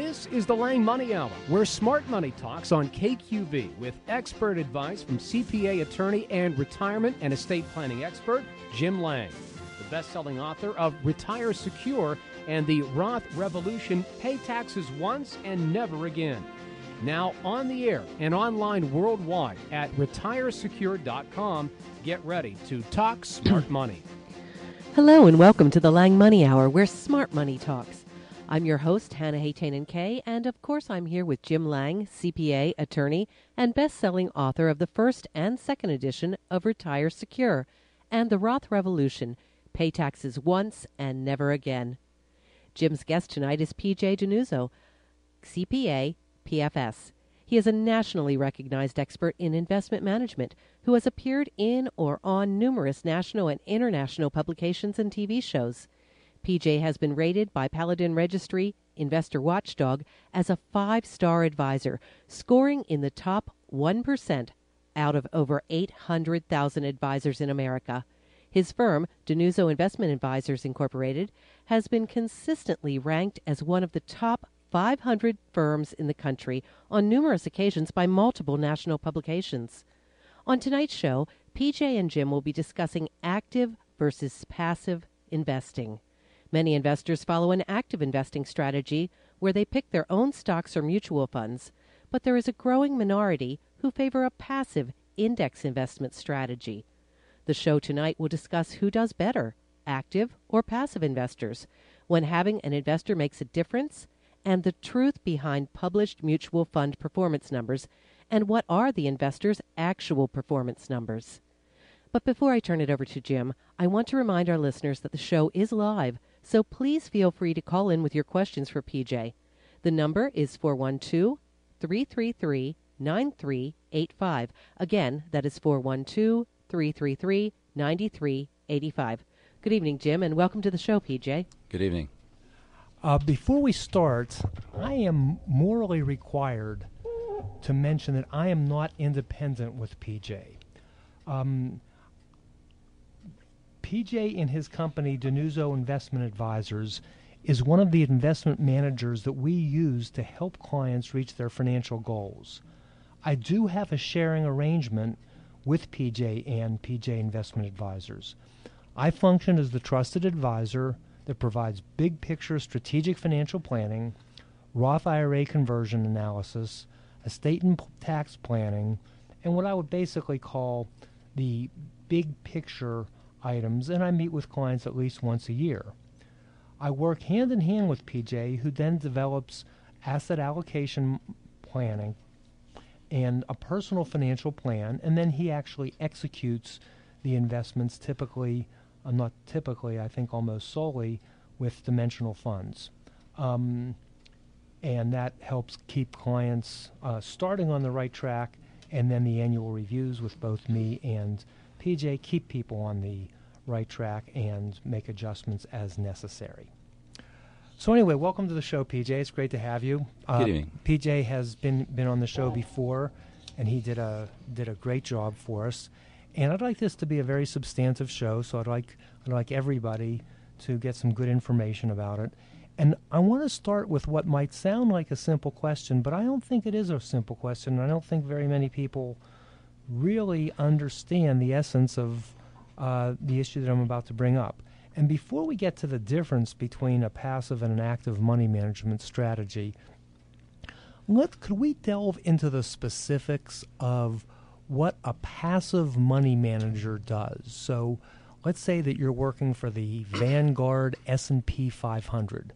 This is the Lange Money Hour, where smart money talks on KQV with expert advice from CPA attorney and retirement and estate planning expert Jim Lange, the best selling author of Retire Secure and the Roth Revolution Pay Taxes Once and Never Again. Now on the air and online worldwide at retiresecure.com. Get ready to talk smart money. Hello and welcome to the Lange Money Hour, where smart money talks. I'm your host, Hannah Haytanen Kay, and of course I'm here with Jim Lange, CPA, attorney, and best-selling author of the first and second edition of Retire Secure and the Roth Revolution, Pay Taxes Once and Never Again. Jim's guest tonight is PJ DiNuzzo, CPA, PFS. He is a nationally recognized expert in investment management who has appeared in or on numerous national and international publications and TV shows. PJ has been rated by Paladin Registry Investor Watchdog as a five star advisor, scoring in the top 1% out of over 800,000 advisors in America. His firm, DiNuzzo Investment Advisors Incorporated, has been consistently ranked as one of the top 500 firms in the country on numerous occasions by multiple national publications. On tonight's show, PJ and Jim will be discussing active versus passive investing. Many investors follow an active investing strategy where they pick their own stocks or mutual funds, but there is a growing minority who favor a passive index investment strategy. The show tonight will discuss who does better, active or passive investors, when having an investor makes a difference, and the truth behind published mutual fund performance numbers, and what are the investors' actual performance numbers. But before I turn it over to Jim, I want to remind our listeners that the show is live so please feel free to call in with your questions for PJ. The number is 412 333 9385. Again, that is 412 333 9385. Good evening, Jim, and welcome to the show, PJ. Good evening. Uh, before we start, I am morally required to mention that I am not independent with PJ. Um, PJ and his company, DiNuzzo Investment Advisors, is one of the investment managers that we use to help clients reach their financial goals. I do have a sharing arrangement with PJ and PJ Investment Advisors. I function as the trusted advisor that provides big picture strategic financial planning, Roth IRA conversion analysis, estate and tax planning, and what I would basically call the big picture items, and I meet with clients at least once a year. I work hand in hand with PJ, who then develops asset allocation planning and a personal financial plan, and then he actually executes the investments typically, uh, not typically, I think almost solely, with dimensional funds. Um, and that helps keep clients uh, starting on the right track, and then the annual reviews with both me and PJ keep people on the right track and make adjustments as necessary. So anyway, welcome to the show, PJ. It's great to have you. Uh, Good evening. PJ has been been on the show before, and he did a did a great job for us. And I'd like this to be a very substantive show, so I'd like I'd like everybody to get some good information about it. And I want to start with what might sound like a simple question, but I don't think it is a simple question. I don't think very many people really understand the essence of uh, the issue that I'm about to bring up. And before we get to the difference between a passive and an active money management strategy, let could we delve into the specifics of what a passive money manager does? So, let's say that you're working for the Vanguard S&P 500,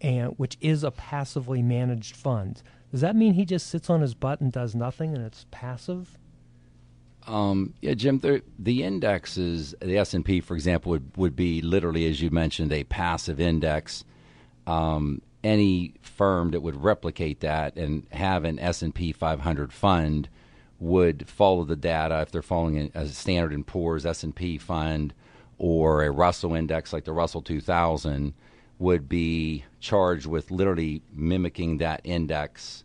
and which is a passively managed fund. Does that mean he just sits on his butt and does nothing and it's passive? Um, yeah, Jim. The, indexes, the S and P, for example, would would be literally, as you mentioned, a passive index. Um, any firm that would replicate that and have an S and P 500 fund would follow the data if they're following a Standard and Poor's S and P fund or a Russell index like the Russell 2000 would be charged with literally mimicking that index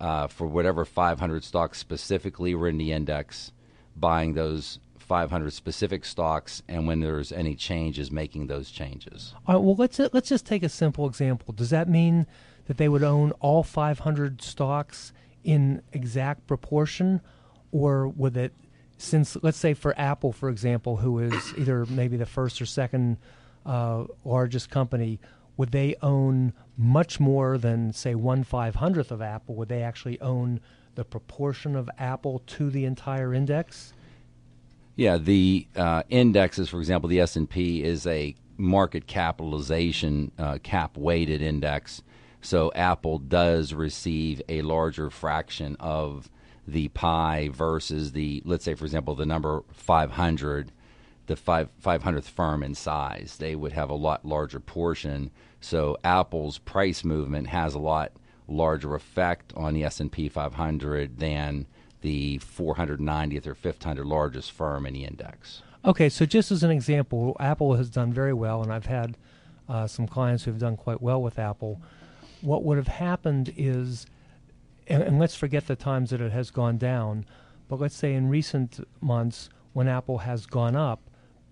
uh, for whatever 500 stocks specifically were in the index buying those 500 specific stocks, and when there's any changes, making those changes. All right. Well, let's let's just take a simple example. Does that mean that they would own all 500 stocks in exact proportion, or would it, since let's say for Apple, for example, who is either maybe the first or second uh, largest company, would they own much more than say one five hundredth of Apple? Would they actually own the proportion of Apple to the entire index? Yeah, the uh, indexes, for example, the S and P is a market capitalization uh, cap weighted index. So Apple does receive a larger fraction of the pie versus the, let's say, for example, the number 500, the five, 500th firm in size. They would have a lot larger portion. So Apple's price movement has a lot larger effect on the S&P 500 than the 490th or 500 largest firm in the index. Okay, so just as an example, Apple has done very well, and I've had uh, some clients who have done quite well with Apple. What would have happened is, and, and let's forget the times that it has gone down, but let's say in recent months when Apple has gone up,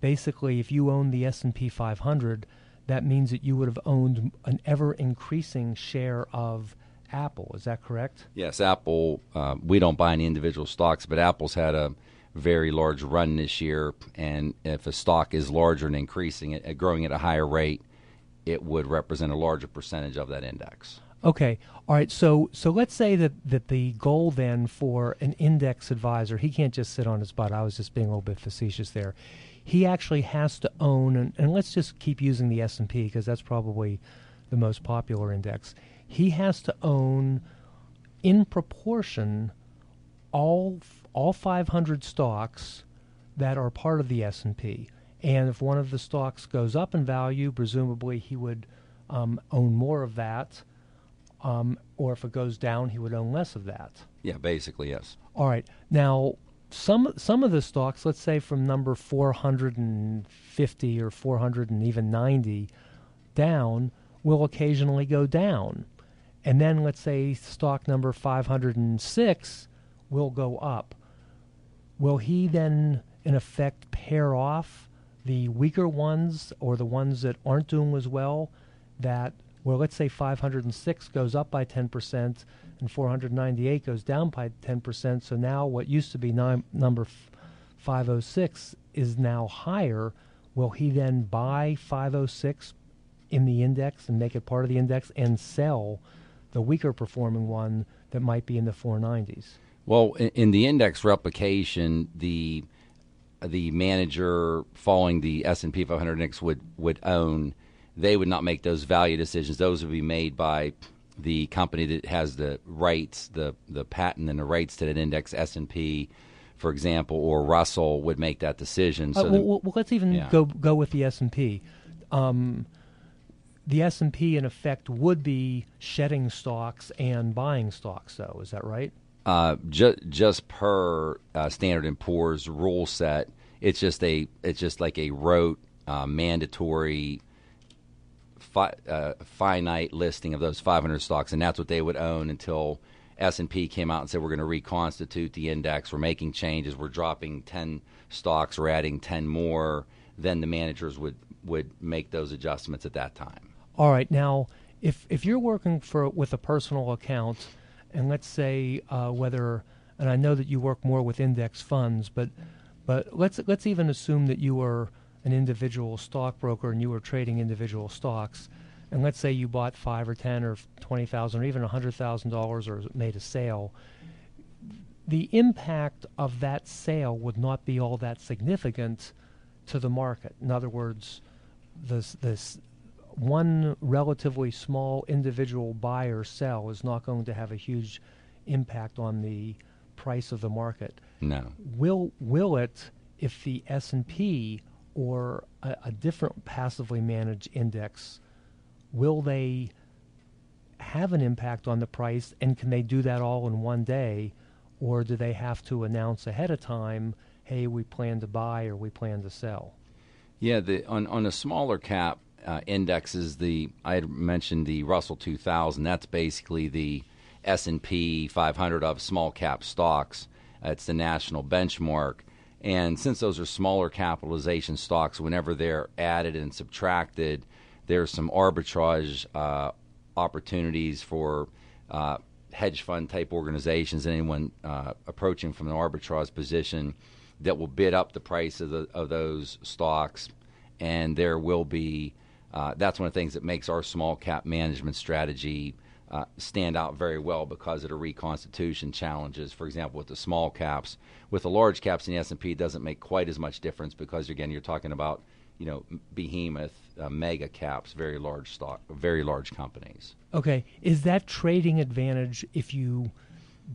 basically if you own the S&P 500, that means that you would have owned an ever increasing share of Apple. Is that correct? Yes, Apple. Uh, we don't buy any individual stocks, but Apple's had a very large run this year, and if a stock is larger and increasing, it, growing at a higher rate, it would represent a larger percentage of that index. Okay. All right. So so let's say that, that the goal then for an index advisor, he can't just sit on his butt. I was just being a little bit facetious there. He actually has to own, and, and let's just keep using the S and P because that's probably the most popular index. He has to own, in proportion, all all 500 stocks that are part of the S&P. And if one of the stocks goes up in value, presumably he would um, own more of that. Um, or if it goes down, he would own less of that. Yeah, basically, yes. All right. Now, some some of the stocks, let's say from number 450 or 400 and even 90 down, will occasionally go down. And then let's say stock number 506 will go up will he then, in effect, pair off the weaker ones or the ones that aren't doing as well? That, well, let's say 506 goes up by 10% and 498 goes down by 10%. So now what used to be number 506 is now higher. Will he then buy 506 in the index and make it part of the index and sell the weaker performing one that might be in the 490s? Well, in, in the index replication, the the manager following the S and P 500 index would would own. They would not make those value decisions. Those would be made by the company that has the rights, the the patent and the rights to that index. S and P, for example, or Russell would make that decision. So uh, well, well, let's even yeah. go go with the S and P. Um, the S and P, in effect, would be shedding stocks and buying stocks. Though, is that right? uh, ju- just per uh, Standard and Poor's rule set, it's just a it's just like a rote uh, mandatory fi- uh, finite listing of those 500 stocks, and that's what they would own until S and P came out and said we're going to reconstitute the index. We're making changes. We're dropping 10 stocks. We're adding 10 more. Then the managers would would make those adjustments at that time. All right. Now, if if you're working for with a personal account and let's say uh, whether, and I know that you work more with index funds, but but let's let's even assume that you were an individual stockbroker and you were trading individual stocks, and let's say you bought five or ten or twenty thousand or even a hundred thousand dollars or made a sale. The impact of that sale would not be all that significant to the market. In other words, this this one relatively small individual buy or sell is not going to have a huge impact on the price of the market. No. Will will it if the S and P or a, a, different passively managed index will they have an impact on the price and can they do that all in one day or do they have to announce ahead of time hey we plan to buy or we plan to sell yeah the on on a smaller cap uh, indexes the I had mentioned the Russell 2000. That's basically the S&P 500 of small cap stocks. It's the national benchmark. And since those are smaller capitalization stocks, whenever they're added and subtracted, there's some arbitrage uh, opportunities for uh, hedge fund type organizations, anyone uh, approaching from an arbitrage position that will bid up the price of, the, of those stocks, and there will be. Uh, that's one of the things that makes our small cap management strategy uh, stand out very well because of the reconstitution challenges. For example, with the small caps, with the large caps in the S and P, doesn't make quite as much difference because again, you're talking about you know behemoth uh, mega caps, very large stock, very large companies. Okay, is that trading advantage if you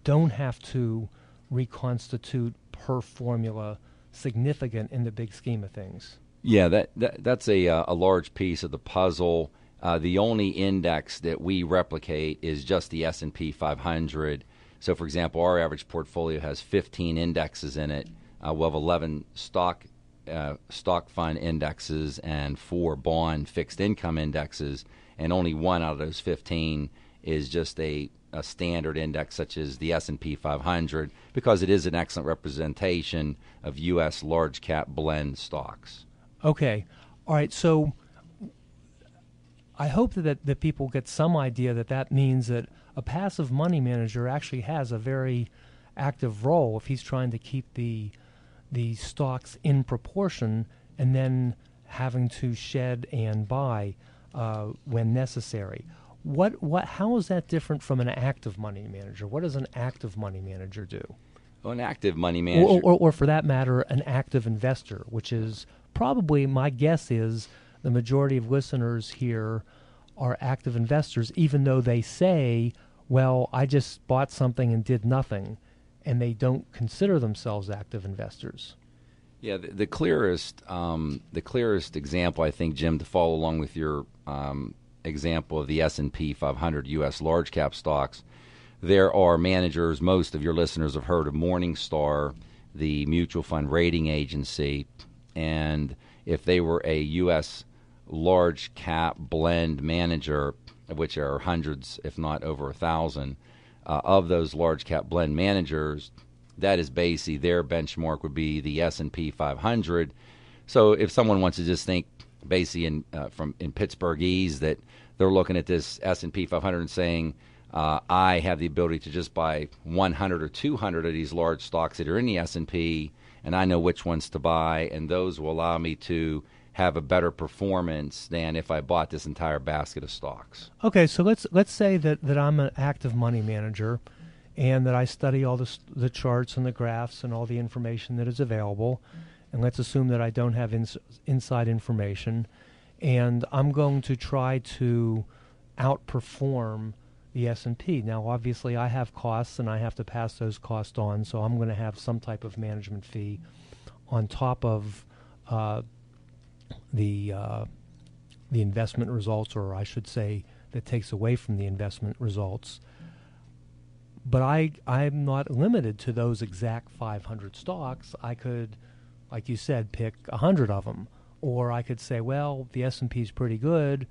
don't have to reconstitute per formula significant in the big scheme of things? Yeah, that, that that's a uh, a large piece of the puzzle. Uh, the only index that we replicate is just the S and P 500. So, for example, our average portfolio has 15 indexes in it. Uh, we'll have 11 stock uh, stock fund indexes and four bond fixed income indexes, and only one out of those 15 is just a, a standard index such as the S&P 500 because it is an excellent representation of U.S. large cap blend stocks. Okay, all right. So I hope that, that people get some idea that that means that a passive money manager actually has a very active role if he's trying to keep the the stocks in proportion and then having to shed and buy uh, when necessary. What what how is that different from an active money manager? What does an active money manager do? Well, an active money manager, or, or, or for that matter, an active investor, which is probably my guess is the majority of listeners here are active investors, even though they say, well, I just bought something and did nothing, and they don't consider themselves active investors. Yeah, the, the clearest um, the clearest example I think, Jim, to follow along with your um, example of the S and P 500 U.S. large cap stocks, there are managers. Most of your listeners have heard of Morningstar, the mutual fund rating agency, and if they were a U.S. large cap blend manager, which are hundreds, if not over a thousand, uh, of those large cap blend managers, that is basically their benchmark would be the S and P 500. So if someone wants to just think basically in uh, from in Pittsburghese that they're looking at this S and P 500 and saying uh, I have the ability to just buy 100 or 200 of these large stocks that are in the S and I know which ones to buy, and those will allow me to have a better performance than if I bought this entire basket of stocks. Okay, so let's let's say that, that I'm an active money manager, and that I study all the the charts and the graphs and all the information that is available, and let's assume that I don't have ins- inside information, and I'm going to try to outperform the S&P. Now, obviously, I have costs and I have to pass those costs on, so I'm going to have some type of management fee on top of uh, the uh, the investment results, or I should say, that takes away from the investment results. But I I'm not limited to those exact 500 stocks. I could, like you said, pick hundred of them, or I could say, well, the S&P is pretty good.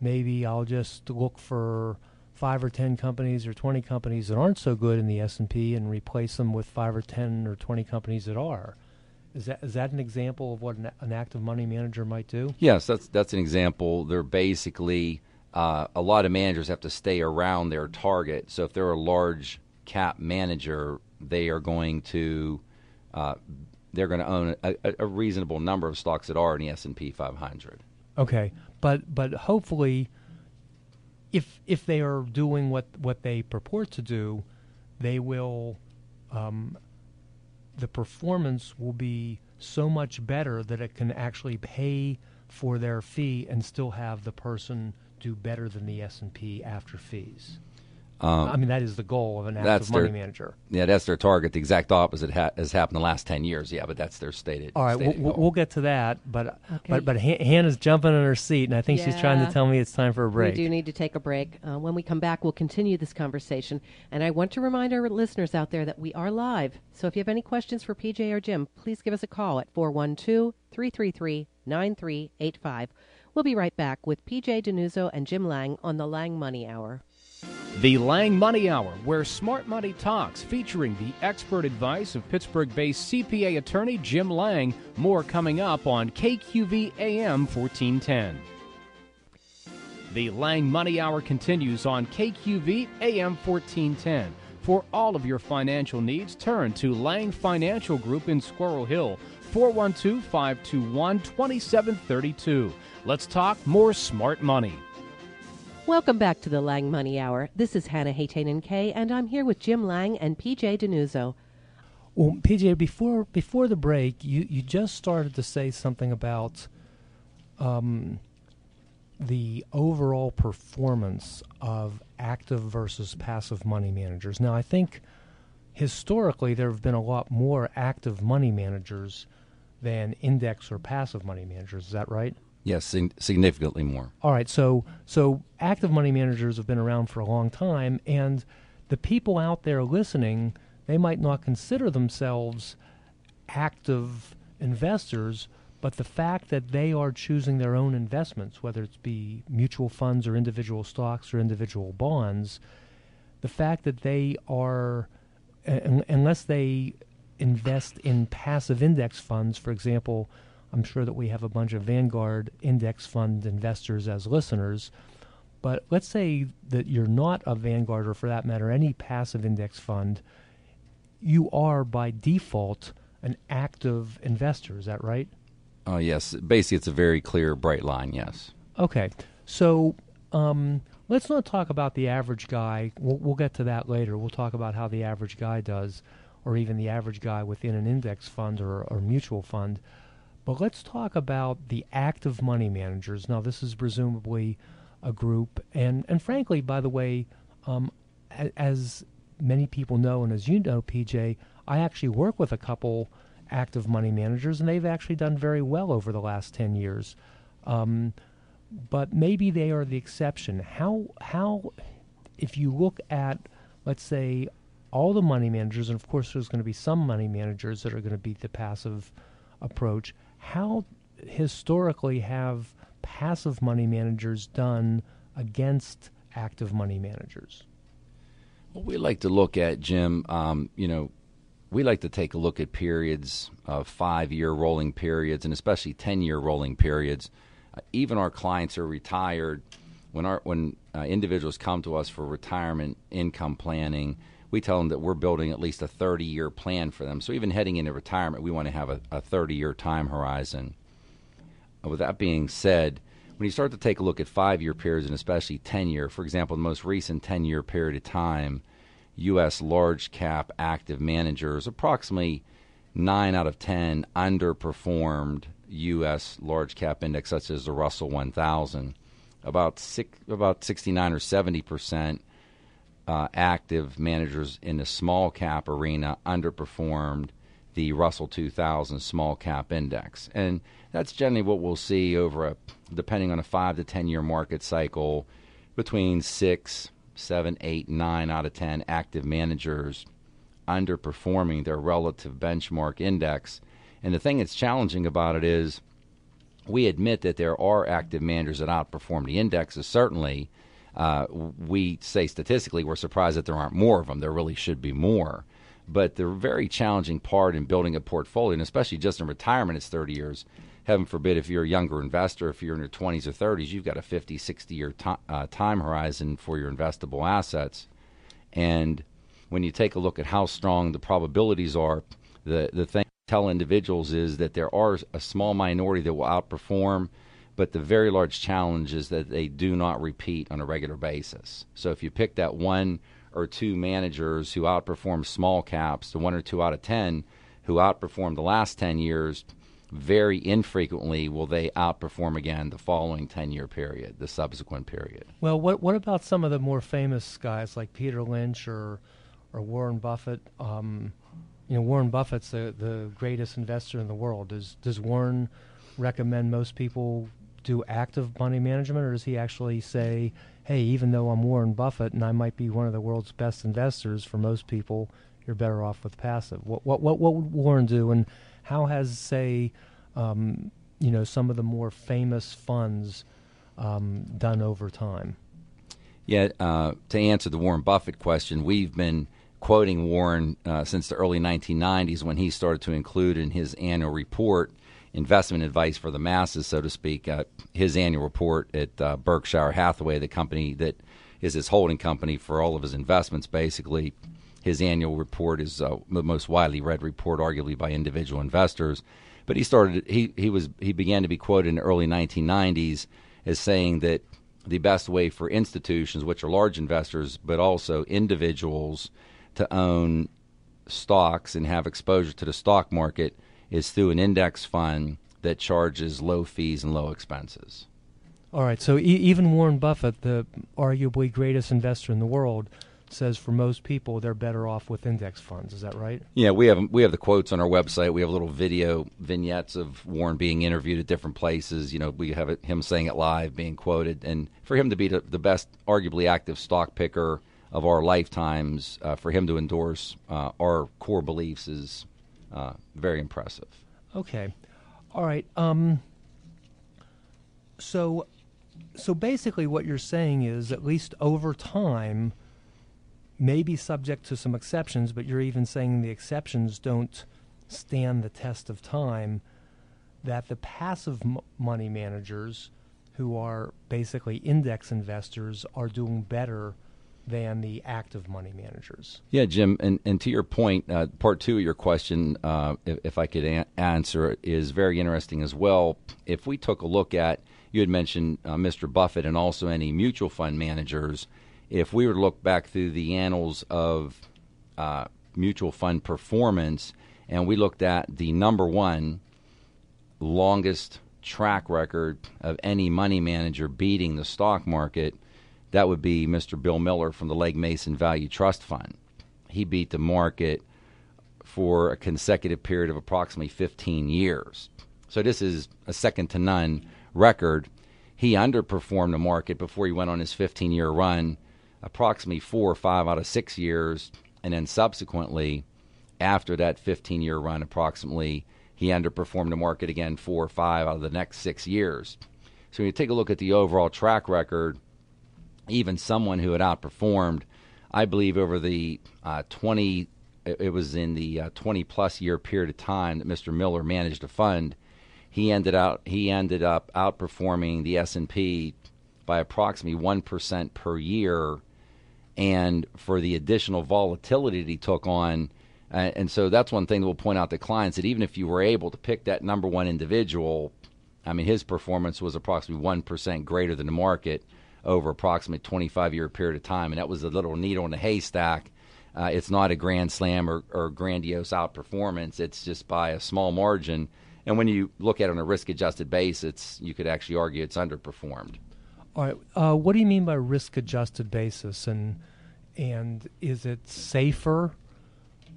Maybe I'll just look for five or ten companies or twenty companies that aren't so good in the S and P and replace them with five or ten or twenty companies that are. Is that is that an example of what an, an active money manager might do? Yes, that's that's an example. They're basically uh, a lot of managers have to stay around their target. So if they're a large cap manager, they are going to uh, they're going to own a, a, reasonable number of stocks that are in the S and P 500. Okay, but but hopefully if if they are doing what what they purport to do, they will um, the performance will be so much better that it can actually pay for their fee and still have the person do better than the S and P after fees. Um, I mean, that is the goal of an active money their, manager. Yeah, that's their target. The exact opposite ha- has happened the last ten years. Yeah, but that's their stated. All right, stated we'll, we'll, get to that. But okay. but but Hannah's jumping on her seat, and I think yeah. she's trying to tell me it's time for a break. We do need to take a break. Uh, when we come back, we'll continue this conversation. And I want to remind our listeners out there that we are live. So if you have any questions for PJ or Jim, please give us a call at 412 333 9385. We'll be right back with PJ DiNuzzo and Jim Lange on the Lange Money Hour. The Lange Money Hour, where smart money talks, featuring the expert advice of Pittsburgh based CPA attorney Jim Lange. More coming up on KQV AM 1410. The Lange Money Hour continues on KQV AM 1410. For all of your financial needs, turn to Lange Financial Group in Squirrel Hill, 412 521 2732. Let's talk more smart money. Welcome back to the Lange Money Hour. This is Hannah Haytanen Kay, and I'm here with Jim Lange and PJ DiNuzzo. Well, PJ, before before the break, you, you just started to say something about um, the overall performance of active versus passive money managers. Now, I think historically there have been a lot more active money managers than index or passive money managers. Is that right? Yes, significantly more. All right, so so active money managers have been around for a long time, and the people out there listening, they might not consider themselves active investors, but the fact that they are choosing their own investments, whether it be mutual funds or individual stocks or individual bonds, the fact that they are, uh, unless they invest in passive index funds, for example, I'm sure that we have a bunch of Vanguard index fund investors as listeners. But let's say that you're not a Vanguard or, for that matter, any passive index fund. You are by default an active investor. Is that right? Oh, yes. Basically, it's a very clear, bright line, yes. Okay. So um, let's not talk about the average guy. We'll, we'll get to that later. We'll talk about how the average guy does, or even the average guy within an index fund or, or mutual fund. But let's talk about the active money managers. Now, this is presumably a group, and, and frankly, by the way, um, as many people know, and as you know, PJ, I actually work with a couple active money managers, and they've actually done very well over the last 10 years. Um, but maybe they are the exception. How, how, if you look at, let's say, all the money managers, and of course there's going to be some money managers that are going to be the passive approach, how historically have passive money managers done against active money managers? Well, we like to look at, Jim, um, you know, we like to take a look at periods of five year rolling periods and especially 10 year rolling periods. Uh, even our clients are retired. When, our, when uh, individuals come to us for retirement income planning, we tell them that we're building at least a 30 year plan for them. So even heading into retirement, we want to have a 30 year time horizon. Uh, with that being said, when you start to take a look at five year periods and especially 10 year, for example, the most recent 10 year period of time, U.S. large cap active managers, approximately 9 out of 10 underperformed U.S. large cap index, such as the Russell 1000. About, six, about 69 or 70 percent uh, active managers in the small cap arena underperformed the Russell 2000 small cap index. And that's generally what we'll see over a, depending on a five to 10 year market cycle, between six seven, eight, nine out of 10 active managers underperforming their relative benchmark index. And the thing that's challenging about it is we admit that there are active managers that outperform the indexes, certainly. Uh, we say statistically we're surprised that there aren't more of them. There really should be more. But the very challenging part in building a portfolio, and especially just in retirement, it's 30 years, heaven forbid, if you're a younger investor, if you're in your 20s or 30s, you've got a 50, 60 year to, uh, time horizon for your investable assets. And when you take a look at how strong the probabilities are, the, the thing I tell individuals is that there are a small minority that will outperform, but the very large challenge is that they do not repeat on a regular basis. So if you pick that one or two managers who outperform small caps, the one or two out of 10 who outperformed the last 10 years, very infrequently will they outperform again the following 10 year period, the subsequent period. Well, what, what about some of the more famous guys like Peter Lynch or, or Warren Buffett? Um, you know, Warren Buffett's the, the greatest investor in the world. Does, does Warren recommend most people do active money management, or does he actually say, hey, even though I'm Warren Buffett and I might be one of the world's best investors, for most people, you're better off with passive? What, what, what, what would Warren do? And how has, say, um, you know, some of the more famous funds um, done over time? Yeah, uh, to answer the Warren Buffett question, we've been quoting Warren uh, since the early 1990s when he started to include in his annual report investment advice for the masses, so to speak. Uh, his annual report at uh, Berkshire Hathaway, the company that is his holding company for all of his investments, basically. His annual report is uh, the most widely read report, arguably by individual investors. But he started. He he was he began to be quoted in the early 1990s as saying that the best way for institutions, which are large investors, but also individuals, to own stocks and have exposure to the stock market is through an index fund that charges low fees and low expenses. All right. So e- even Warren Buffett, the arguably greatest investor in the world, says for most people they're better off with index funds. Is that right? Yeah, we have we have the quotes on our website. We have little video vignettes of Warren being interviewed at different places. You know, we have it, him saying it live, being quoted, and for him to be the, the best, arguably active stock picker of our lifetimes, uh, for him to endorse uh, our core beliefs is uh, very impressive. Okay, all right. Um, so, so basically, what you're saying is, at least over time, may be subject to some exceptions, but you're even saying the exceptions don't stand the test of time. That the passive m- money managers, who are basically index investors, are doing better than the active money managers. Yeah, Jim, and, and to your point, uh, part two of your question, uh, if, if, I could a- answer is very interesting as well. If we took a look at, you had mentioned uh, Mr. Buffett and also any mutual fund managers, if we were to look back through the annals of uh, mutual fund performance and we looked at the number one longest track record of any money manager beating the stock market, that would be Mr. Bill Miller from the Legg Mason Value Trust Fund. He beat the market for a consecutive period of approximately 15 years. So this is a second to none record. He underperformed the market before he went on his 15 year run, approximately four or five out of six years. And then subsequently, after that 15 year run, approximately, he underperformed the market again four or five out of the next six years. So when you take a look at the overall track record, even someone who had outperformed, I believe over the uh, 20, it was in the uh, 20 plus year period of time that Mr. Miller managed a fund, he ended out he ended up outperforming the S&P by approximately 1% per year and for the additional volatility that he took on uh, and so that's one thing that we'll point out to clients that even if you were able to pick that number one individual, I mean, his performance was approximately 1% greater than the market over approximately 25 year period of time. And that was a little needle in the haystack. Uh, it's not a grand slam or, or grandiose outperformance. It's just by a small margin. And when you look at it on a risk adjusted basis, you could actually argue it's underperformed. All right. Uh, what do you mean by risk adjusted basis? And, and is it safer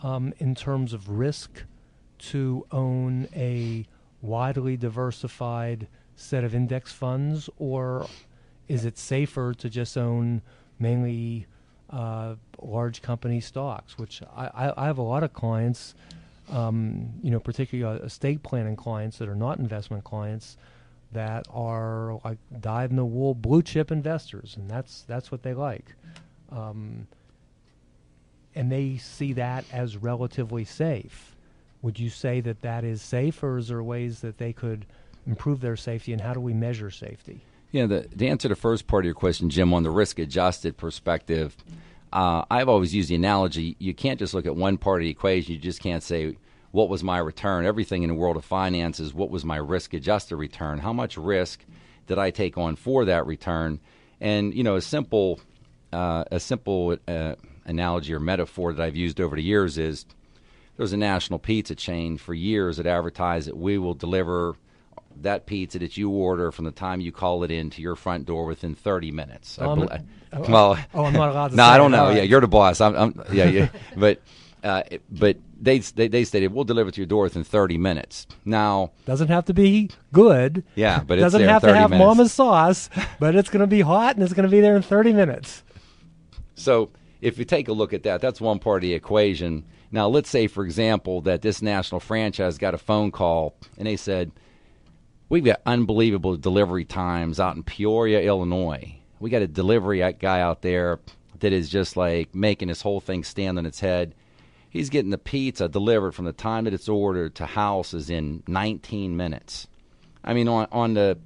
um, in terms of risk to own a widely diversified set of index funds, or is it safer to just own mainly uh, large company stocks? Which I, I, I, have a lot of clients, um, you know, particularly uh, estate planning clients that are not investment clients that are like dyed in the wool blue chip investors, and that's that's what they like. Um, and they see that as relatively safe. Would you say that that is safe, or is there ways that they could improve their safety, and how do we measure safety? Yeah, the, to answer the first part of your question, Jim, on the risk adjusted perspective, uh, I've always used the analogy you can't just look at one part of the equation. You just can't say, what was my return? Everything in the world of finance is what was my risk adjusted return? How much risk did I take on for that return? And, you know, a simple, uh, a simple uh, analogy or metaphor that I've used over the years is there's a national pizza chain for years that advertised that we will deliver that pizza that you order from the time you call it in to your front door within 30 minutes. Oh, bel- oh, well, oh, I'm not allowed to no, I don't it. know. All Yeah, you're the boss. I'm, I'm yeah, yeah. but uh, but they, they they stated we'll deliver to your door within 30 minutes. Now, Doesn't have to be good. yeah, but it's Doesn't have to have minutes. mama's sauce, but it's going to be hot and it's going to be there in 30 minutes. So if you take a look at that, that's one part of the equation. Now, let's say, for example, that this national franchise got a phone call and they said, We've got unbelievable delivery times out in Peoria, Illinois. We got a delivery guy out there that is just like making this whole thing stand on its head. he's getting the pizza delivered from the time that it's ordered to house is in 19 minutes. I mean, on on the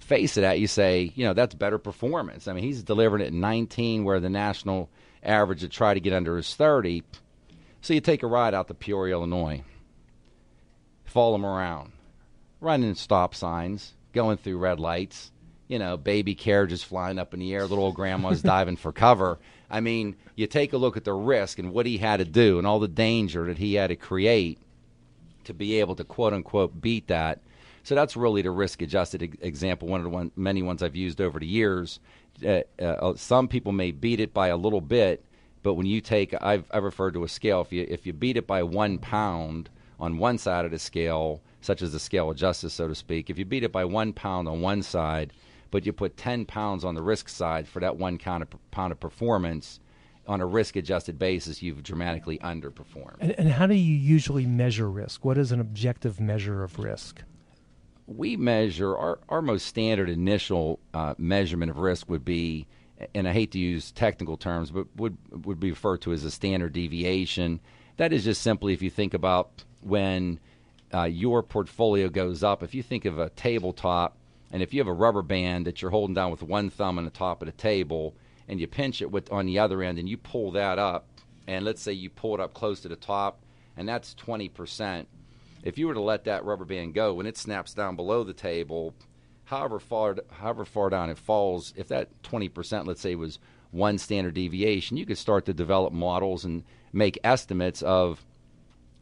face of that, you say, you know, that's better performance. I mean, he's delivering it in 19, where the national average to try to get under is 30. So you take a ride out to Peoria, Illinois, follow him around, running stop signs, going through red lights, you know, baby carriages flying up in the air, little old grandmas diving for cover. I mean, you take a look at the risk and what he had to do and all the danger that he had to create to be able to quote unquote beat that. So that's really the risk adjusted example, one of the one, many ones I've used over the years. Uh, uh, some people may beat it by a little bit, but when you take, I've, I've referred to a scale. If you if you beat it by one pound on one side of the scale, such as the scale of justice, so to speak, if you beat it by one pound on one side, but you put 10 pounds on the risk side for that one pound of, pound of performance, on a risk adjusted basis, you've dramatically underperformed. And, and, how do you usually measure risk? What is an objective measure of risk? We measure our, our most standard initial uh, measurement of risk would be, and I hate to use technical terms, but would would be referred to as a standard deviation. That is just simply if you think about when uh, your portfolio goes up. If you think of a tabletop and if you have a rubber band that you're holding down with one thumb on the top of the table, and you pinch it with on the other end, and you pull that up, and let's say you pull it up close to the top, and that's 20%. If you were to let that rubber band go, when it snaps down below the table, however far however far down it falls, if that 20%, let's say, was one standard deviation, you could start to develop models and make estimates of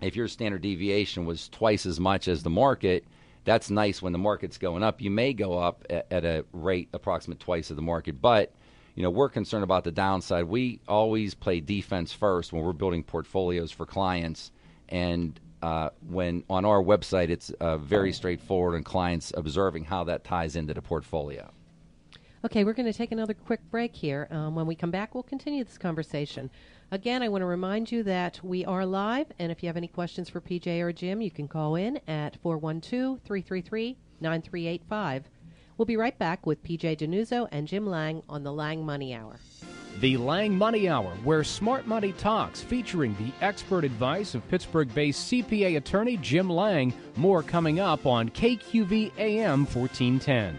if your standard deviation was twice as much as the market – that's nice when the market's going up. You may go up at, at a rate approximate twice of the market, but you know we're concerned about the downside. We always play defense first when we're building portfolios for clients, and uh, when on our website it's uh, very straightforward, and clients observing how that ties into the portfolio. Okay, we're going to take another quick break here. Um, when we come back, we'll continue this conversation. Again, I want to remind you that we are live, and if you have any questions for PJ or Jim, you can call in at 412 333 9385. We'll be right back with PJ DiNuzzo and Jim Lange on the Lange Money Hour. The Lange Money Hour, where smart money talks, featuring the expert advice of Pittsburgh based CPA attorney Jim Lange. More coming up on KQV AM 1410.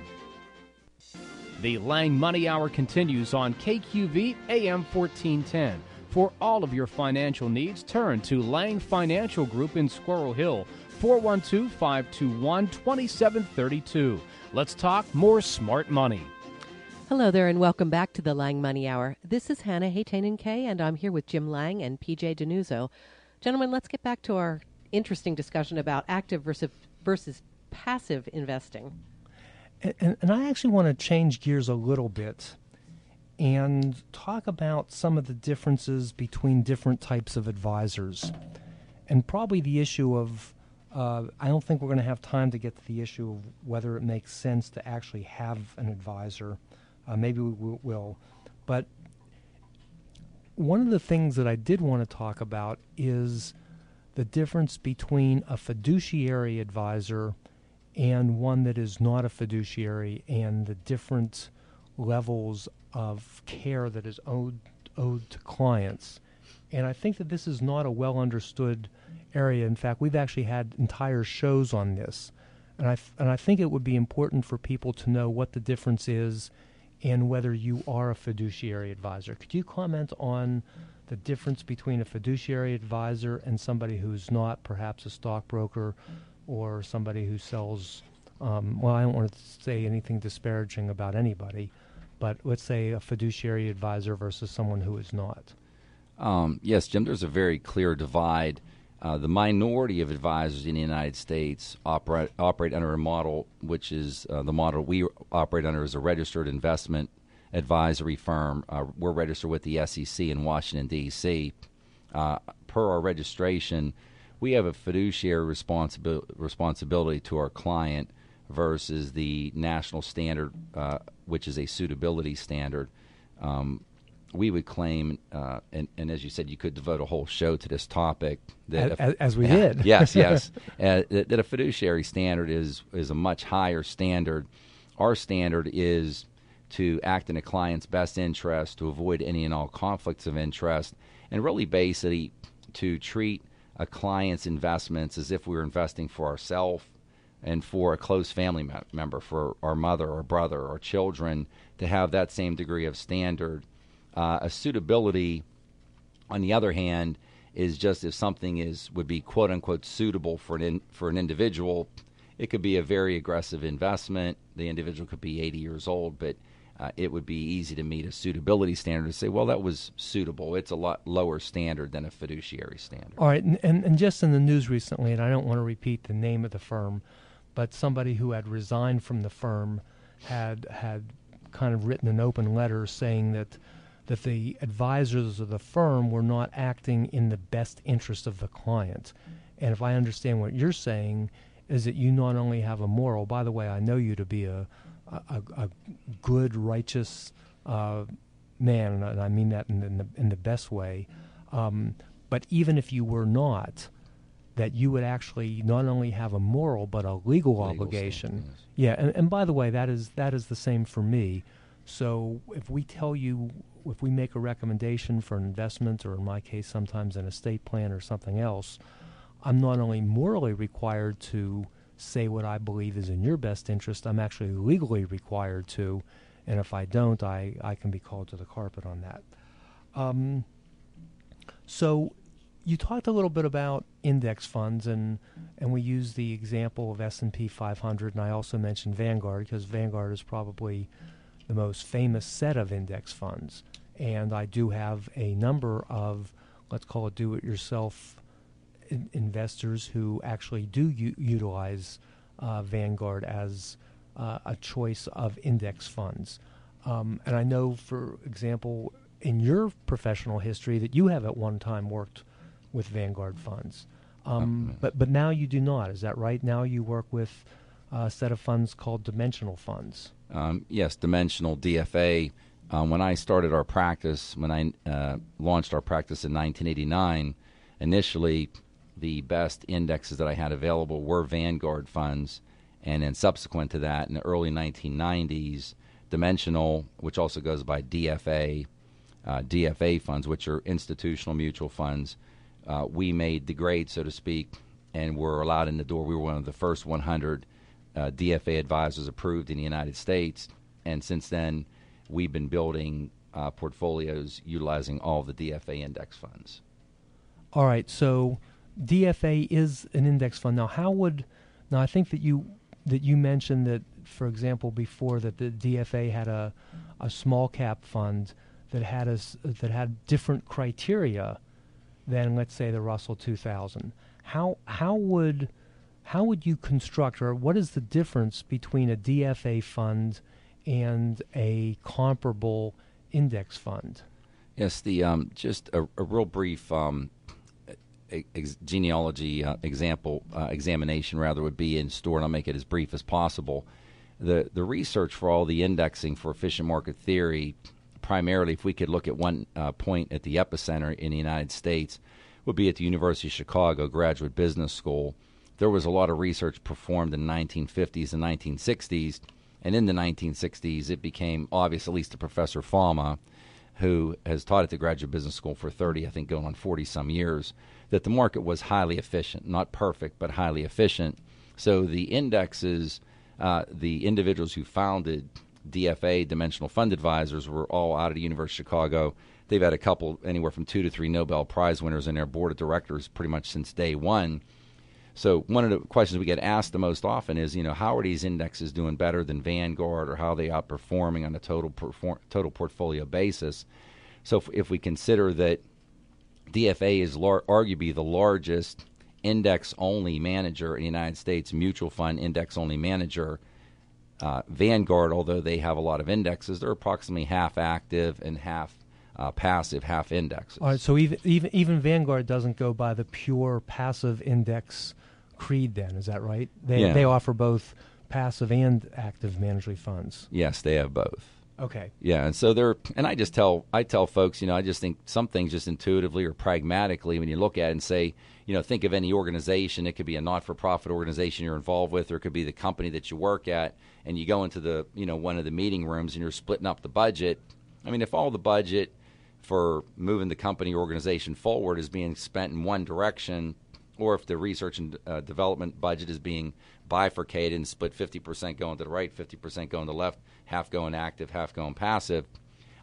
The Lange Money Hour continues on KQV AM 1410. For all of your financial needs, turn to Lange Financial Group in Squirrel Hill, 412 521 2732. Let's talk more smart money. Hello there, and welcome back to the Lange Money Hour. This is Hannah Haytanen Kay, and I'm here with Jim Lange and PJ DiNuzzo. Gentlemen, let's get back to our interesting discussion about active versus, versus passive investing. And, and, and I actually want to change gears a little bit and talk about some of the differences between different types of advisors. And probably the issue of, uh, I don't think we're going to have time to get to the issue of whether it makes sense to actually have an advisor. Uh, maybe we will. But one of the things that I did want to talk about is the difference between a fiduciary advisor and one that is not a fiduciary and the different levels of care that is owed owed to clients. And I think that this is not a well understood area. In fact, we've actually had entire shows on this. And I, th- and I think it would be important for people to know what the difference is and whether you are a fiduciary advisor. Could you comment on the difference between a fiduciary advisor and somebody who's not perhaps a stockbroker or somebody who sells, um, well, I don't want to say anything disparaging about anybody, but let's say a fiduciary advisor versus someone who is not. Um, yes, Jim, there's a very clear divide. Uh, the minority of advisors in the United States operate, operate under a model which is uh, the model we operate under as a registered investment advisory firm. Uh, we're registered with the SEC in Washington, D.C. Uh, per our registration, we have a fiduciary responsibi- responsibility to our client versus the national standard, uh, which is a suitability standard. Um, we would claim, uh, and, and, as you said, you could devote a whole show to this topic. That as, a, as we did. yes, yes. uh, that, that, a fiduciary standard is is a much higher standard. Our standard is to act in a client's best interest, to avoid any and all conflicts of interest, and really basically to treat a client's investments as if we were investing for ourselves and for a close family me- member, for our mother or brother or children, to have that same degree of standard. Uh, a suitability, on the other hand, is just if something is would be quote unquote suitable for an in, for an individual. It could be a very aggressive investment. The individual could be 80 years old, but uh, it would be easy to meet a suitability standard to say, well, that was suitable. It's a lot lower standard than a fiduciary standard. All right, and, and, and just in the news recently, and I don't want to repeat the name of the firm, but somebody who had resigned from the firm had had kind of written an open letter saying that that the advisors of the firm were not acting in the best interest of the client. And if I understand what you're saying, is that you not only have a moral. By the way, I know you to be a a, a good, righteous uh, man, and I mean that in, the in the best way. Um, but even if you were not, that you would actually not only have a moral but a legal, legal obligation. yes. Yeah, and, and by the way, that is that is the same for me. So if we tell you, if we make a recommendation for an investment, or in my case, sometimes an estate plan or something else, I'm not only morally required to say what I believe is in your best interest, I'm actually legally required to. And if I don't, I, I can be called to the carpet on that. Um, so you talked a little bit about index funds, and and we used the example of S and P 500, and I also mentioned Vanguard because Vanguard is probably the most famous set of index funds. And I do have a number of, let's call it do-it-yourself in- investors who actually do u- utilize uh, Vanguard as uh, a choice of index funds. Um, and I know, for example, in your professional history, that you have at one time worked with Vanguard funds. Um, Okay. but but now you do not. Is that right? Now you work with a set of funds called dimensional funds. Um, yes, dimensional DFA. Um, when I started our practice, when I uh, launched our practice in 1989, initially the best indexes that I had available were Vanguard funds, and then subsequent to that, in the early 1990s, dimensional, which also goes by DFA, uh, DFA funds, which are institutional mutual funds, uh, we made the grade, so to speak, and were allowed in the door. We were one of the first 100 uh, DFA advisors approved in the United States, and since then, we've been building uh, portfolios utilizing all the DFA index funds. All right, so DFA is an index fund. Now, how would now I think that you that you mentioned that, for example, before that the DFA had a a small cap fund that had a that had different criteria than let's say the Russell 2000. How how would how would you construct or what is the difference between a DFA fund and a comparable index fund? Yes, the um, just a, a real brief um, ex- genealogy uh, example uh, examination rather would be in store, and I'll make it as brief as possible. The the research for all the indexing for efficient market theory, primarily, if we could look at one uh, point at the epicenter in the United States, would be at the University of Chicago Graduate Business School. There was a lot of research performed in the 1950s and 1960s, and in the 1960s, it became obvious, at least to Professor Fama, who has taught at the Graduate Business School for 30, I think going on 40 some years, that the market was highly efficient, not perfect, but highly efficient. So the indexes, uh, the individuals who founded DFA, Dimensional Fund Advisors, were all out of the University of Chicago. They've had a couple, anywhere from two to three Nobel Prize winners in their board of directors pretty much since day one. So one of the questions we get asked the most often is, you know, how are these indexes doing better than Vanguard, or how are they outperforming on a total perform- total portfolio basis? So if, if we consider that DFA is lar- arguably the largest index-only manager in the United States, mutual fund index-only manager, uh, Vanguard, although they have a lot of indexes, they're approximately half active and half uh, passive, half indexes. All right, so even even even Vanguard doesn't go by the pure passive index creed. Then is that right? They Yeah. they offer both passive and active management funds. Yes, they have both. Okay. Yeah, and so they're and I just tell I tell folks, you know, I just think some things just intuitively or pragmatically when you look at it and say, you know, think of any organization. It could be a not-for-profit organization you're involved with, or it could be the company that you work at, and you go into the you know one of the meeting rooms and you're splitting up the budget. I mean, if all the budget for moving the company organization forward is being spent in one direction, or if the research and uh, development budget is being bifurcated and split 50% going to the right, 50% going to the left, half going active, half going passive.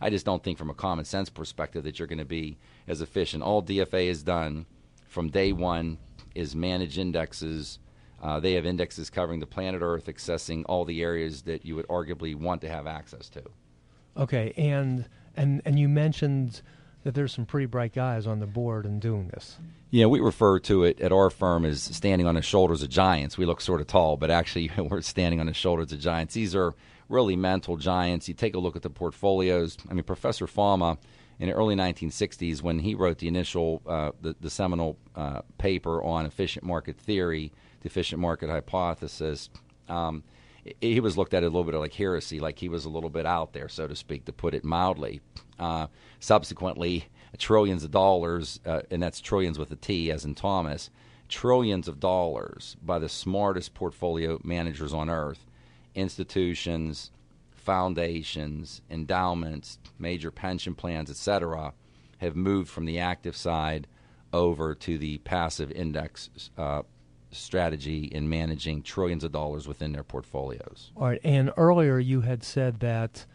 I just don't think, from a common sense perspective, that you're going to be as efficient. All DFA has done from day one is manage indexes. Uh, they have indexes covering the planet Earth, accessing all the areas that you would arguably want to have access to. Okay, and and and you mentioned that there's some pretty bright guys on the board and doing this. Yeah, we refer to it at our firm as standing on the shoulders of giants. We look sort of tall, but actually we're standing on the shoulders of giants. These are really mental giants. You take a look at the portfolios. I mean, Professor Fama in the early 1960s, when he wrote the initial, uh, the, the seminal uh, paper on efficient market theory, the efficient market hypothesis, um, he was looked at a little bit like heresy, like he was a little bit out there, so to speak, to put it mildly. Uh, subsequently, trillions of dollars, uh, and that's trillions with a T, as in Thomas, trillions of dollars by the smartest portfolio managers on earth, institutions, foundations, endowments, major pension plans, etc., have moved from the active side over to the passive index uh, strategy in managing trillions of dollars within their portfolios. All right, and earlier you had said that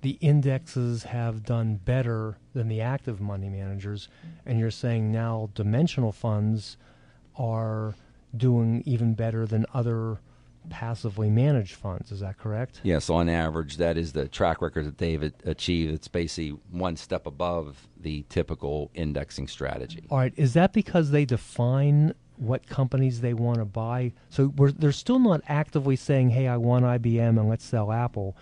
the indexes have done better than the active money managers, and you're saying now dimensional funds are doing even better than other passively managed funds. Is that correct? Yes, on average, that is the track record that they've achieved. It's basically one step above the typical indexing strategy. All right, is that because they define what companies they want to buy. So they're still not actively saying, "Hey, I want IBM and let's sell Apple."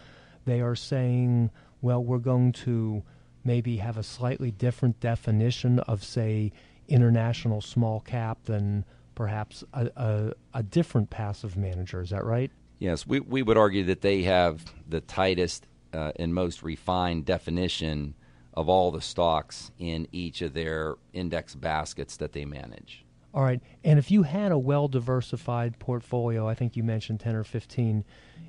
They are saying, "Well, we're going to maybe have a slightly different definition of, say, international small cap than perhaps a, a, a different passive manager." Is that right? Yes, we we would argue that they have the tightest uh, and most refined definition of all the stocks in each of their index baskets that they manage. All right. And if you had a well diversified portfolio, I think you mentioned 10 or 15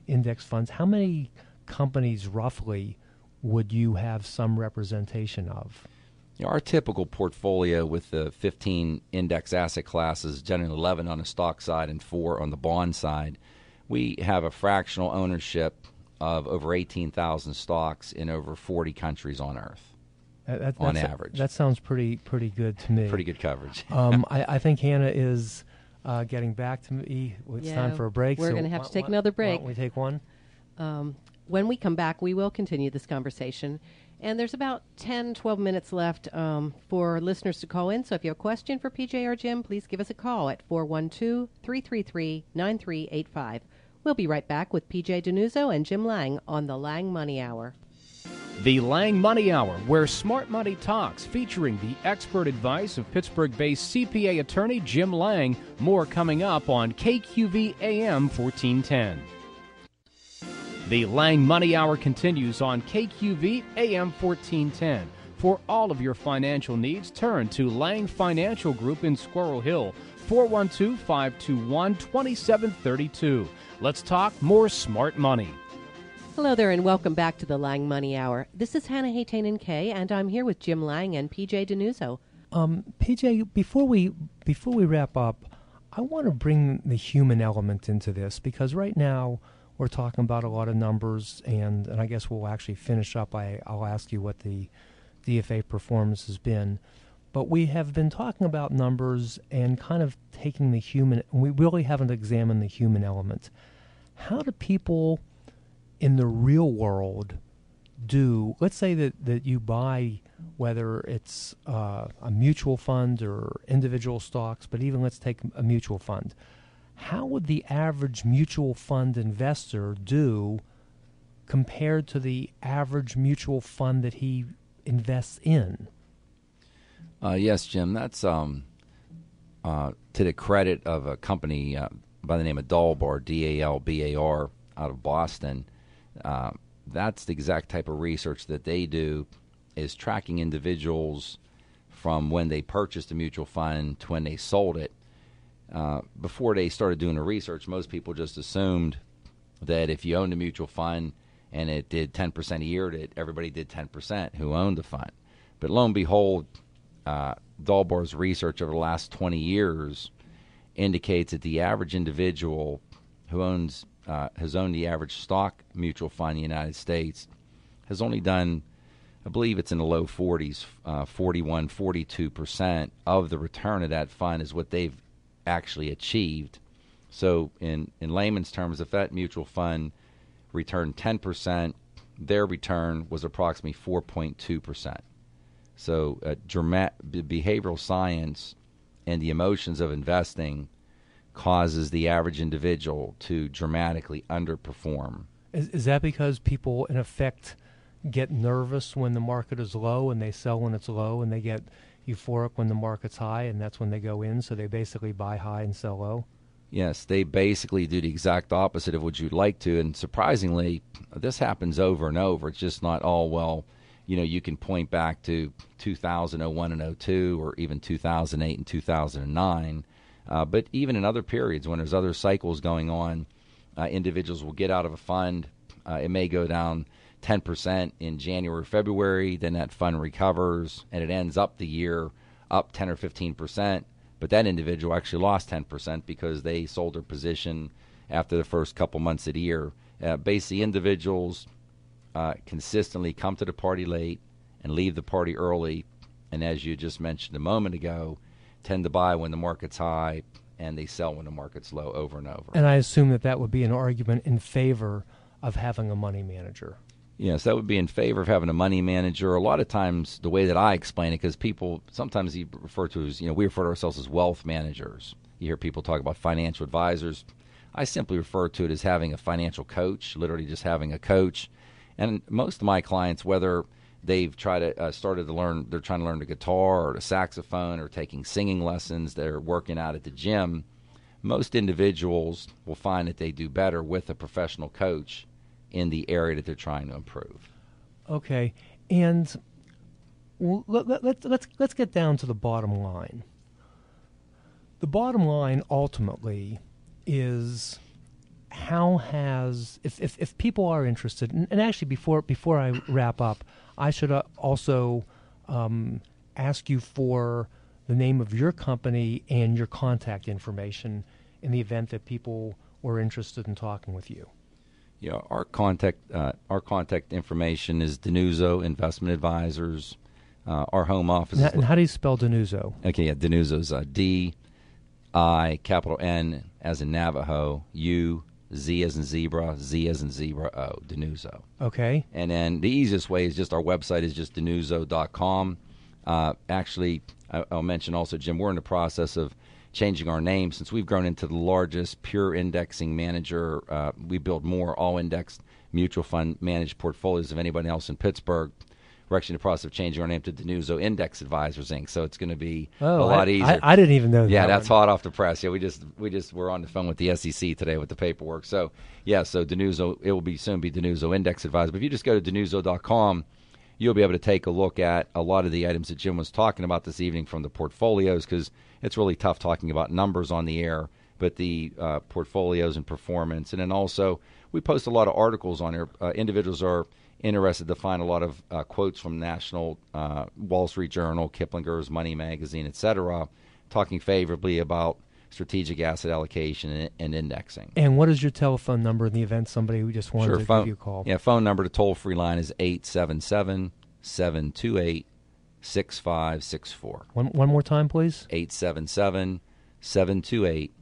index funds, how many companies roughly would you have some representation of? You know, our typical portfolio with the 15 index asset classes, generally 11 on the stock side and 4 on the bond side, we have a fractional ownership of over 18,000 stocks in over 40 countries on earth. That, that, on average. That sounds pretty pretty good to me. Pretty good coverage. um, I, I, think Hannah is uh, getting back to me. It's yeah, time for a break. We're so going to have to take another break. we take one? Um, when we come back, we will continue this conversation. And there's about 10, 12 minutes left um, for listeners to call in. So if you have a question for PJ or Jim, please give us a call at 412 333 9385. We'll be right back with PJ DiNuzzo and Jim Lange on the Lange Money Hour. The Lange Money Hour, where smart money talks, featuring the expert advice of Pittsburgh based CPA attorney Jim Lange. More coming up on KQV AM 1410. The Lange Money Hour continues on KQV AM 1410. For all of your financial needs, turn to Lange Financial Group in Squirrel Hill, 412 521 2732. Let's talk more smart money. Hello there, and welcome back to the Lange Money Hour. This is Hannah Haytanen Kay, and I'm here with Jim Lange and PJ DiNuzzo. Um, PJ, before we before we wrap up, I want to bring the human element into this because right now we're talking about a lot of numbers, and, and I guess we'll actually finish up. I, I'll ask you what the DFA performance has been. But we have been talking about numbers and kind of taking the human, we really haven't examined the human element. How do people in the real world do let's say that, that you buy whether it's uh, a mutual fund or individual stocks but even let's take a mutual fund. How would the average mutual fund investor do compared to the average mutual fund that he invests in? Uh, yes jim that's um, uh, to the credit of a company uh, by the name of dalbar d-a-l-b-a-r out of boston uh, that's the exact type of research that they do is tracking individuals from when they purchased a mutual fund to when they sold it. Uh, before they started doing the research, most people just assumed that if you owned a mutual fund and it did 10% a year, that everybody did 10% who owned the fund. But lo and behold, uh, Dalbar's research over the last 20 years indicates that the average individual who owns uh, has owned the average stock mutual fund in the United States has only done, I believe it's in the low 40s, uh, 41, 42 percent of the return of that fund is what they've actually achieved. So, in in layman's terms, if that mutual fund returned 10 percent, their return was approximately 4.2 percent. So, uh, behavioral science and the emotions of investing causes the average individual to dramatically underperform. Is, is that because people, in effect, get nervous when the market is low and they sell when it's low, and they get euphoric when the market's high, and that's when they go in? So they basically buy high and sell low? Yes, they basically do the exact opposite of what you'd like to. And surprisingly, this happens over and over. It's just not all, well, you know, you can point back to 2001 and 02 or even 2008 and 2009 uh, but even in other periods, when there's other cycles going on, uh, individuals will get out of a fund. Uh, it may go down 10% in January, February, then that fund recovers and it ends up the year up 10 or 15%. But that individual actually lost 10% because they sold their position after the first couple months of the year. Uh, basically, individuals uh, consistently come to the party late and leave the party early. And as you just mentioned a moment ago, tend to buy when the market's high and they sell when the market's low over and over. And I assume that that would be an argument in favor of having a money manager. Yes, that would be in favor of having a money manager. A lot of times, the way that I explain it, because people sometimes you refer to as, you know, we refer to ourselves as wealth managers. You hear people talk about financial advisors. I simply refer to it as having a financial coach, literally just having a coach. And most of my clients, whether they've tried to uh, started to learn they're trying to learn the guitar or the saxophone or taking singing lessons they're working out at the gym. Most individuals will find that they do better with a professional coach in the area that they're trying to improve. Okay and let, let, let, let's let's get down to the bottom line. The bottom line ultimately is how has if, if, if people are interested and, and actually before before I wrap up I should uh, also um, ask you for the name of your company and your contact information in the event that people were interested in talking with you. Yeah, our contact uh, our contact information is DiNuzzo Investment Advisors. Uh, our home office. And, and how do you spell DiNuzzo? Okay, yeah, DiNuzzo's uh, D I capital N as in Navajo U Z as in zebra, Z as in zebra, O, DiNuzzo. Okay. And then the easiest way is just our website is just dinuzzo.com. Uh, actually, I, will mention also, Jim, we're in the process of changing our name since we've grown into the largest pure indexing manager. Uh, we build more all indexed mutual fund managed portfolios of anybody else in Pittsburgh we're actually in the process of changing our name to DiNuzzo Index Advisors Inc. So it's going to be oh, a lot I, easier. I, I, didn't even know. That. Yeah, that that's hot off the press. Yeah, we just we just were on the phone with the SEC today with the paperwork. So yeah, so DiNuzzo it will be soon be DiNuzzo Index Advisor. But if you just go to dinuzzo.com, you'll be able to take a look at a lot of the items that Jim was talking about this evening from the portfolios because it's really tough talking about numbers on the air, but the uh, portfolios and performance, and then also we post a lot of articles on here. Uh, individuals are interested to find a lot of uh, quotes from National uh, Wall Street Journal, Kiplinger's Money Magazine, etc., talking favorably about strategic asset allocation and, and, indexing. And what is your telephone number in the event somebody who just wanted sure, to phone, give you a call? Yeah, phone number to toll free line is 877 728 6564. One more time, please. 877 728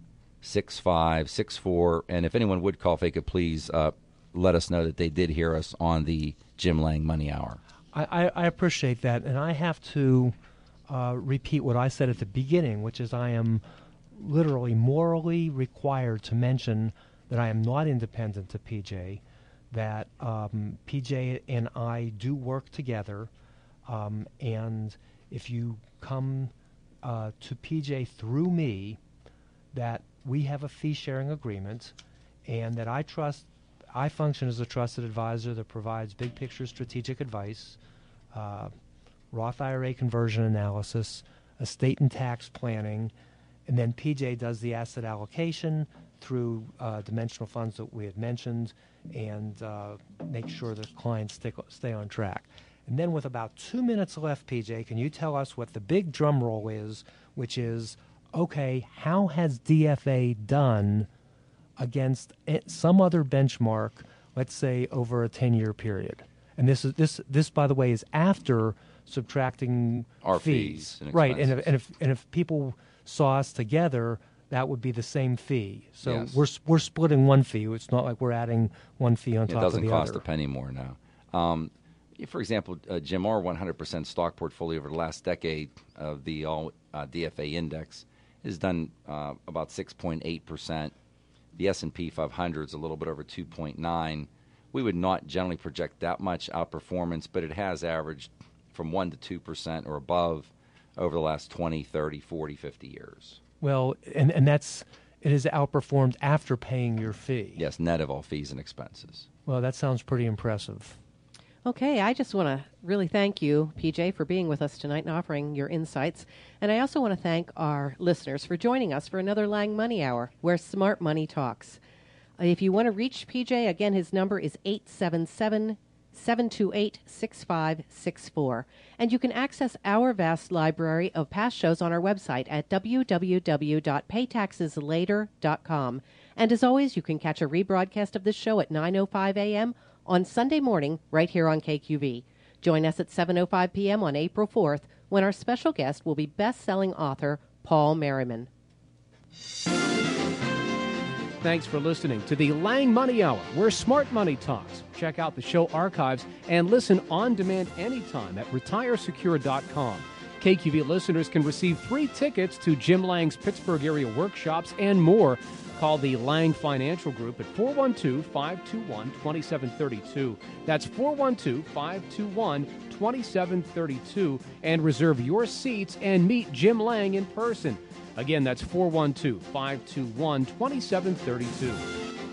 6564. And if anyone would call, if they could please uh, let us know that they did hear us on the Jim Lange Money Hour. I, I, appreciate that, and I have to uh, repeat what I said at the beginning, which is I am literally morally required to mention that I am not independent to PJ, that um, PJ and I do work together, um, and if you come uh, to PJ through me, that we have a fee sharing agreement, and that I trust I function as a trusted advisor that provides big picture strategic advice, uh, Roth IRA conversion analysis, estate and tax planning, and then PJ does the asset allocation through uh, dimensional funds that we had mentioned and uh, make sure that clients stick, stay on track. And then, with about two minutes left, PJ, can you tell us what the big drum roll is, which is okay, how has DFA done against some other benchmark, let's say over a 10 year period? And this is this this by the way is after subtracting our fees, fees and right? And if, and if and if people saw us together, that would be the same fee. So Yes. we're we're splitting one fee. It's not like we're adding one fee on top. It doesn't cost a penny more now. Um, for example, uh, Jim, our 100% stock portfolio over the last decade of the all uh, DFA index has done uh, about 6.8%. The S&P 500 is a little bit over 2.9. We would not generally project that much outperformance, but it has averaged from 1 to 2% or above over the last 20, 30, 40, 50 years. Well, and and that's it has outperformed after paying your fee. Yes, net of all fees and expenses. Well, that sounds pretty impressive. Okay, I just want to really thank you, PJ, for being with us tonight and offering your insights. And I also want to thank our listeners for joining us for another Lange Money Hour, where smart money talks. Uh, If you want to reach PJ, again, his number is 877 728 6564. And you can access our vast library of past shows on our website at www.paytaxeslater.com. And as always, you can catch a rebroadcast of this show at 9.05 a.m. on Sunday morning right here on KQV. Join us at 7.05 p.m. on April 4th when our special guest will be best-selling author Paul Merriman. Thanks for listening to the Lange Money Hour, where smart money talks. Check out the show archives and listen on demand anytime at retiresecure.com. KQV listeners can receive free tickets to Jim Lange's Pittsburgh area workshops and more. Call the Lange Financial Group at 412 521 2732. That's 412 521 2732 and reserve your seats and meet Jim Lange in person. Again, that's 412 521 2732.